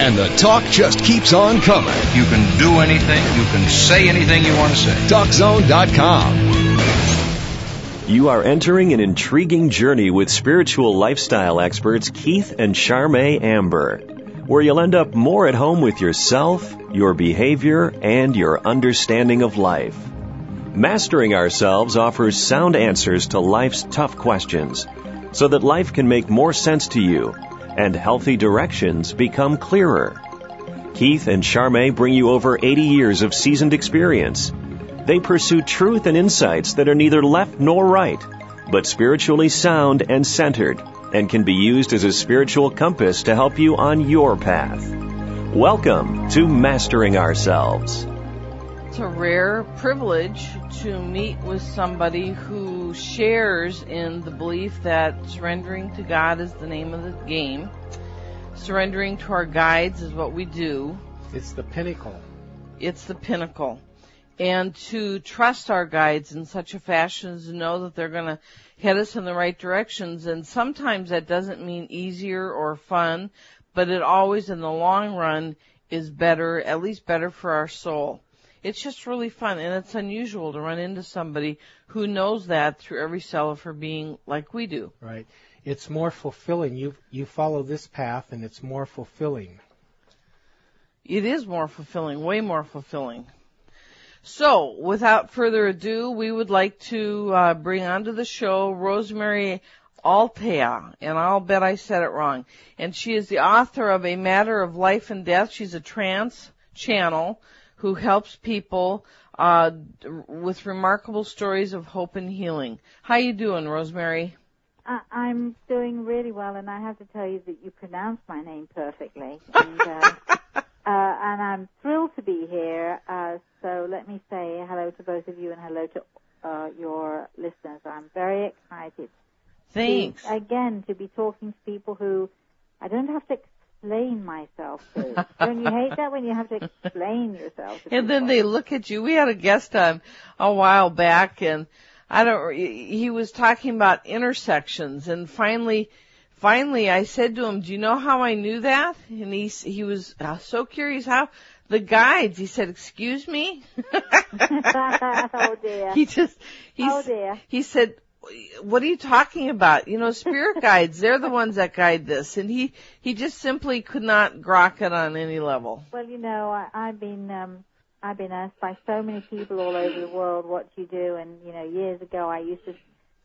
And the talk just keeps on coming. You can do anything, you can say anything you want to say. TalkZone.com. You are entering an intriguing journey with spiritual lifestyle experts Keith and Charmaine Amber, where you'll end up more at home with yourself, your behavior, and your understanding of life. Mastering Ourselves offers sound answers to life's tough questions so that life can make more sense to you and healthy directions become clearer. Keith and Charmaine bring you over 80 years of seasoned experience. They pursue truth and insights that are neither left nor right, but spiritually sound and centered, and can be used as a spiritual compass to help you on your path. Welcome to Mastering Ourselves. It's a rare privilege to meet with somebody who shares in the belief that surrendering to God is the name of the game. Surrendering to our guides is what we do. It's the pinnacle. It's the pinnacle. And to trust our guides in such a fashion as to know that they're going to head us in the right directions. And sometimes that doesn't mean easier or fun, but it always in the long run is better, at least better for our soul it's just really fun and it's unusual to run into somebody who knows that through every cell of her being like we do. Right. It's more fulfilling. You you follow this path and it's more fulfilling. It is more fulfilling, way more fulfilling. So, without further ado, we would like to uh, bring onto the show Rosemary Altea, and I'll bet I said it wrong. And she is the author of A Matter of Life and Death. She's a trance channel who helps people uh, with remarkable stories of hope and healing. How are you doing, Rosemary? Uh, I'm doing really well, and I have to tell you that you pronounce my name perfectly. And, uh, uh, and I'm thrilled to be here. Uh, so let me say hello to both of you and hello to uh, your listeners. I'm very excited. Thanks. To, again, to be talking to people who I don't have to explain myself to. Don't you hate that when you have to explain yourself? and then they look at you. We had a guest on a while back, and I don't. He was talking about intersections, and finally, finally, I said to him, "Do you know how I knew that?" And he he was uh, so curious how. The guides, he said, excuse me? oh dear. He just, he, oh dear. he said, what are you talking about? You know, spirit guides, they're the ones that guide this. And he, he just simply could not grok it on any level. Well, you know, I, I've been, um, I've been asked by so many people all over the world what do you do. And, you know, years ago I used to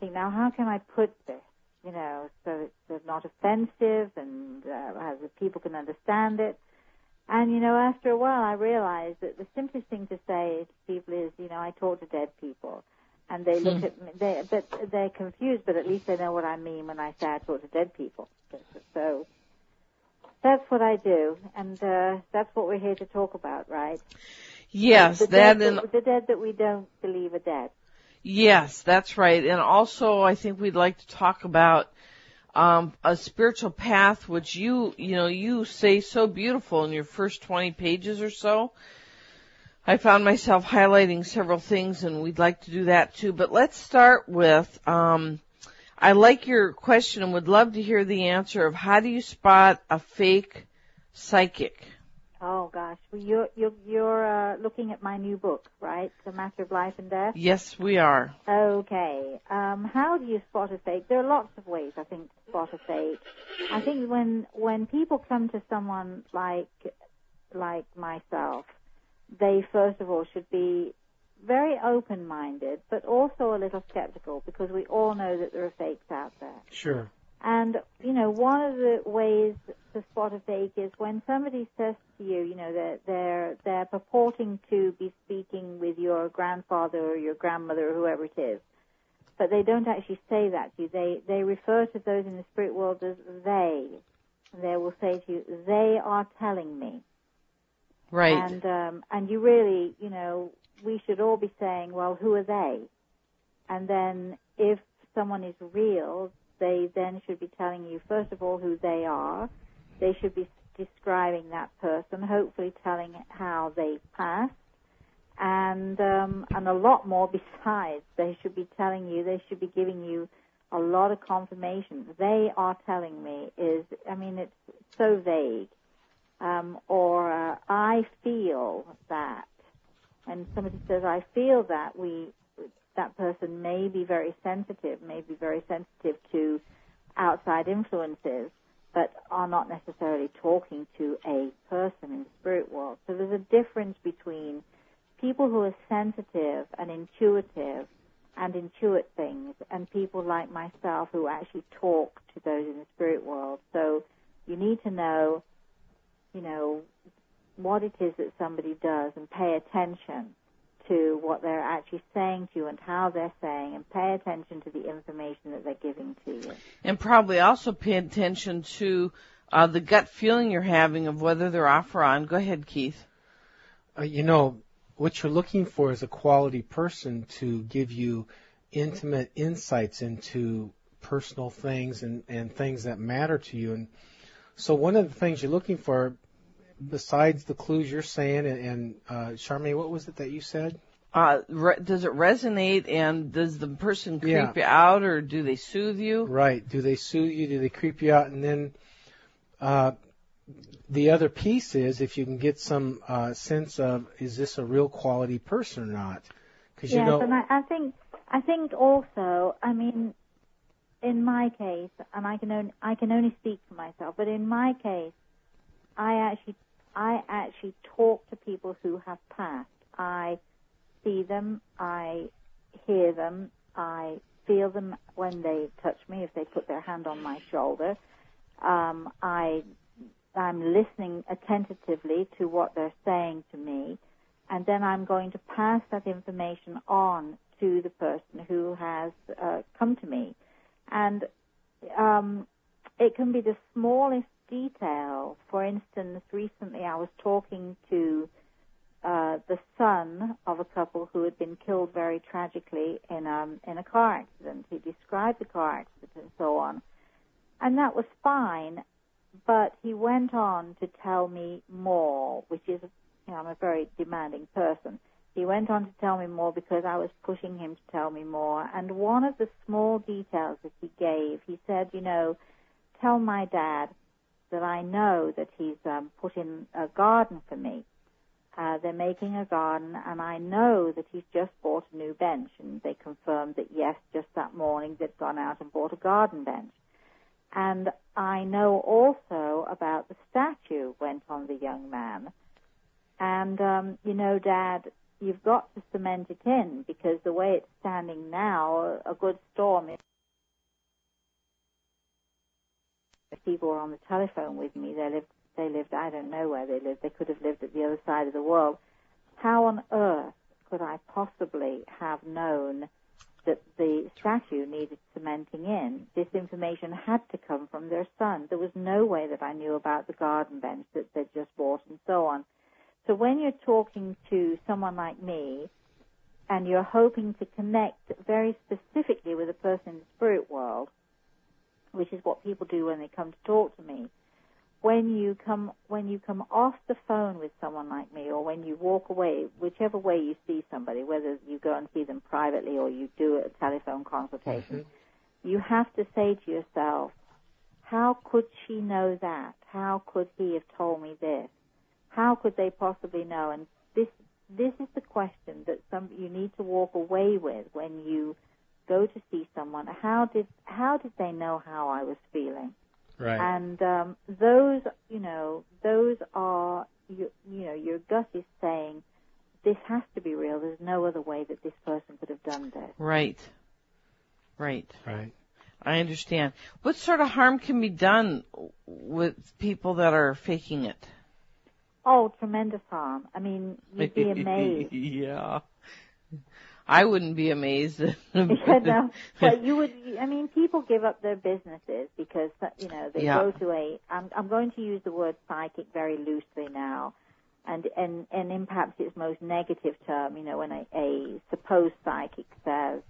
think, now how can I put this? You know, so it's not offensive and uh, people can understand it. And, you know, after a while I realized that the simplest thing to say to people is, you know, I talk to dead people and they look hmm. at me, they, but they're confused, but at least they know what I mean when I say I talk to dead people. So that's what I do, and uh, that's what we're here to talk about, right? Yes, the that dead and that, the dead that we don't believe are dead. Yes, that's right, and also I think we'd like to talk about um, a spiritual path, which you you know you say so beautiful in your first twenty pages or so I found myself highlighting several things and we'd like to do that too. But let's start with, um, I like your question and would love to hear the answer of how do you spot a fake psychic? Oh gosh, well, you're you're you're uh, looking at my new book, right? The Matter of Life and Death. Yes, we are. Okay. Um, how do you spot a fake? There are lots of ways, I think, to spot a fake. I think when when people come to someone like like myself, they first of all should be very open-minded, but also a little skeptical because we all know that there are fakes out there. Sure. And, you know, one of the ways to spot a fake is when somebody says to you, you know, that they're, they're purporting to be speaking with your grandfather or your grandmother or whoever it is, but they don't actually say that to you. They, they refer to those in the spirit world as they. They will say to you, they are telling me. Right. And um, and you really, you know, we should all be saying, well, who are they? And then if someone is real, they then should be telling you first of all who they are. They should be describing that person, hopefully telling how they passed, and um, and a lot more besides. They should be telling you. They should be giving you a lot of confirmation. They are telling me is. I mean, it's so vague um, or uh, I feel that, and somebody says I feel that, we that person may be very sensitive, may be very sensitive to outside influences, but are not necessarily talking to a person in the spirit world. So there's a difference between people who are sensitive and intuitive and intuit things and people like myself who actually talk to those in the spirit world. So you need to know, you know, what it is that somebody does and pay attention to what they're actually saying to you and how they're saying and pay attention to the information that they're giving to you. And probably also pay attention to uh, the gut feeling you're having of whether they're off or on. Go ahead, Keith. Uh, you know, what you're looking for is a quality person to give you intimate insights into personal things and, and things that matter to you. And so one of the things you're looking for besides the clues you're saying, and, and uh, Charmaine, what was it that you said? Uh, re- does it resonate, and does the person creep Yeah. you out, or do they soothe you? Right. Do they soothe you? Do they creep you out? And then uh, the other piece is if you can get some uh, sense of is this a real quality person or not? Because you yes, know, and I, I think I think also, I mean, in my case, and I can only I can only speak for myself, but in my case, I actually I actually talk to people who have passed. I see them, I hear them, I feel them when they touch me, if they put their hand on my shoulder. Um, I I'm listening attentively to what they're saying to me, and then I'm going to pass that information on to the person who has uh, come to me. Can be the smallest detail. For instance, recently I was talking to uh, the son of a couple who had been killed very tragically in um, in a car accident. He described the car accident and so on, and that was fine. But he went on to tell me more, which is, you know, I'm a very demanding person. He went on to tell me more because I was pushing him to tell me more. And one of the small details that he gave, he said, you know, tell my dad that I know that he's um, put in a garden for me. Uh, they're making a garden, and I know that he's just bought a new bench. And they confirmed that yes, just that morning they'd gone out and bought a garden bench. And I know also about the statue went on the young man. And um, you know, Dad, you've got to cement it in because the way it's standing now, a good storm. If people were on the telephone with me, they lived. They lived. I don't know where they lived. They could have lived at the other side of the world. How on earth could I possibly have known that the statue needed cementing in? This information had to come from their son. There was no way that I knew about the garden bench that they'd just bought and so on. So when you're talking to someone like me and you're hoping to connect very specifically with a person in the spirit world, which is what people do when they come to talk to me, when you come when you come off the phone with someone like me or when you walk away, whichever way you see somebody, whether you go and see them privately or you do a telephone consultation, mm-hmm. you have to say to yourself, how could she know that? How could he have told me this? How could they possibly know? And this this is the question that some you need to walk away with when you go to see someone. How did how did they know how I was feeling? right? And um, those, you know, those are, you, you know, your gut is saying this has to be real. There's no other way that this person could have done this. Right. Right. right. I understand. What sort of harm can be done with people that are faking it? Oh, tremendous harm. I mean, you'd be amazed. yeah. I wouldn't be amazed. Yeah, no, but you would. I mean, people give up their businesses because you know they Yeah. go to a. I'm, I'm going to use the word psychic very loosely now, and and and in perhaps its most negative term. You know, when a, a supposed psychic says,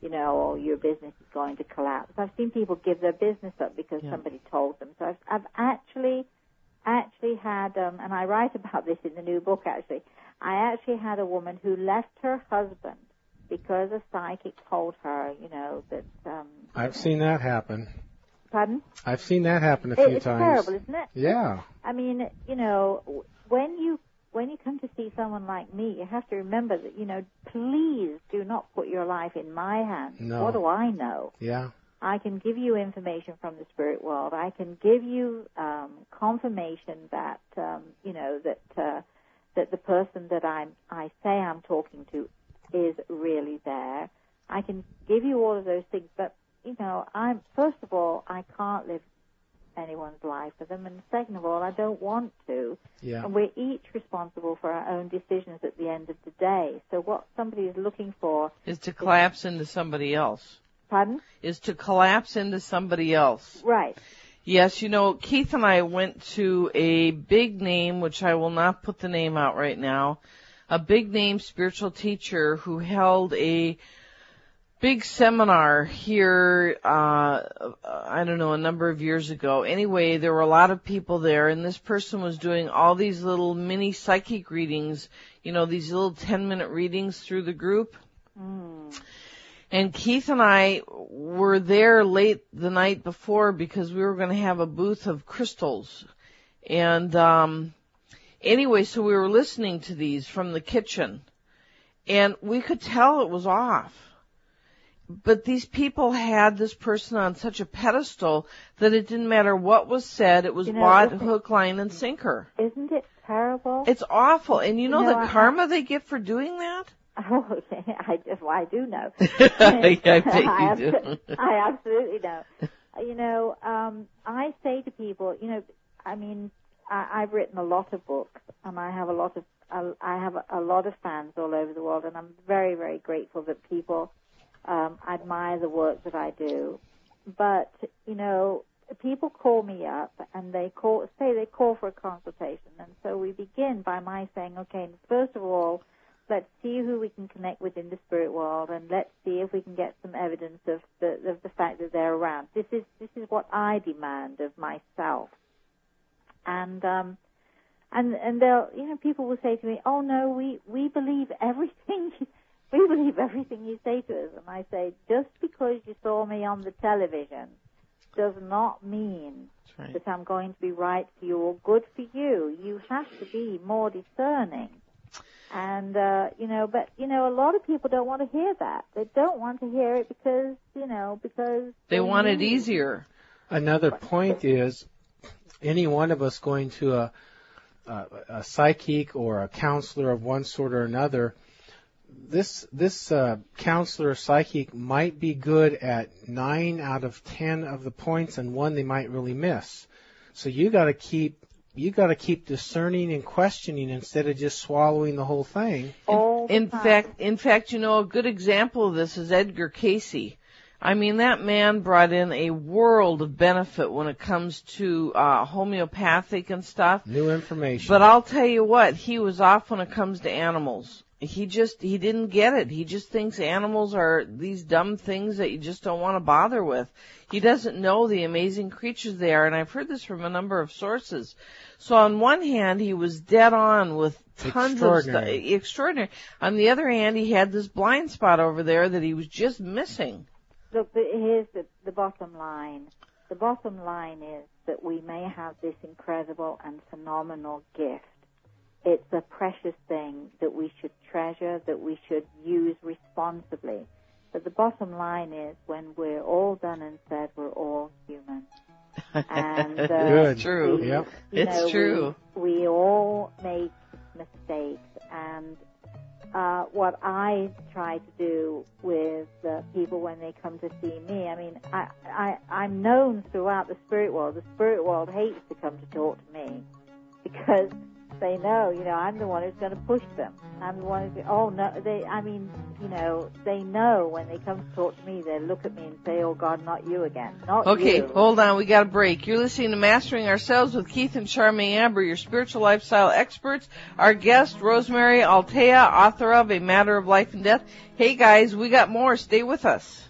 you know, oh, your business is going to collapse. I've seen people give their business up because Yeah. somebody told them. So I've, I've actually actually had, um, and I write about this in the new book. Actually, I actually had a woman who left her husband because a psychic told her, you know, that um, I've seen that happen. Pardon? I've seen that happen a It- few it's times. terrible, isn't it? Yeah. I mean, you know, when you when you come to see someone like me, you have to remember that, you know, please do not put your life in my hands. No. What do I know? Yeah. I can give you information from the spirit world. I can give you um, confirmation that um, you know that uh, that the person that I'm I say I'm talking to is really there. I can give you all of those things, but you know, I'm first of all I can't live anyone's life for them, and second of all, I don't want to. Yeah. And we're each responsible for our own decisions at the end of the day. So what somebody is looking for, Is to collapse into somebody else. pardon? Is to collapse into somebody else. Right. Yes, you know, Keith and I went to a big name, which I will not put the name out right now, a big name spiritual teacher who held a big seminar here, uh, I don't know, a number of years ago. Anyway, there were a lot of people there and this person was doing all these little mini psychic readings, you know, these little 10 minute readings through the group. And Keith and I were there late the night before because we were going to have a booth of crystals. And um anyway, so we were listening to these from the kitchen. And we could tell it was off. But these people had this person on such a pedestal that it didn't matter what was said, it was You know, bought hook, line, and sinker. Isn't it terrible? It's awful. And you know You know, the I- karma they get for doing that? Oh, I, well, I do know. I I, do. abso- I absolutely know. You know, um, I say to people, you know, I mean, I, I've written a lot of books, and I have a lot of, I have a lot of fans all over the world, and I'm very, very grateful that people um, admire the work that I do. But you know, people call me up and they call, say they call for a consultation, and so we begin by my saying, okay, first of all, let's see who we can connect with in the spirit world, and let's see if we can get some evidence of the of the fact that they're around. This is this is what I demand of myself, and um, and and they'll you know people will say to me, oh no, we we believe everything. We believe everything you say to us, and I say, just because you saw me on the television does not mean right. that I'm going to be right for you or good for you. You have to be more discerning. And, uh, you know, but, you know, a lot of people don't want to hear that. They don't want to hear it because, you know, because They want it easier. Another point is any one of us going to a, a, a psychic or a counselor of one sort or another, this this uh, counselor or psychic might be good at nine out of ten of the points, and one they might really miss. So you got to keep you got to keep discerning and questioning instead of just swallowing the whole thing. all the In fact, in fact, you know, a good example of this is Edgar Cayce. I mean, that man brought in a world of benefit when it comes to uh, homeopathic and stuff. New information. But I'll tell you what, he was off when it comes to animals. He just, he didn't get it. He just thinks animals are these dumb things that you just don't want to bother with. He doesn't know the amazing creatures they are, and I've heard this from a number of sources. So on one hand, he was dead on with tons of stuff, Extraordinary. extraordinary. On the other hand, he had this blind spot over there that he was just missing. Look, but here's the, the bottom line. The bottom line is that we may have this incredible and phenomenal gift. It's a precious thing that we should treasure, that we should use responsibly. But the bottom line is when we're all done and said, we're all human. And, uh, Good. True. we- Yep. It's know, true. We, we all make mistakes, and uh, what I try to do with uh, people when they come to see me, I mean, I, I I'm known throughout the spirit world. The spirit world hates to come to talk to me because they know, you know, I'm the one who's going to push them. I'm the one who's, oh no, they, I mean, you know, they know when they come to talk to me, they look at me and say, oh God, not you again, not Okay, you. hold on. We got a break. You're listening to Mastering Ourselves with Keith and Charmaine Amber, your spiritual lifestyle experts. Our guest, Rosemary Altea, author of A Matter of Life and Death. Hey guys, we got more. Stay with us.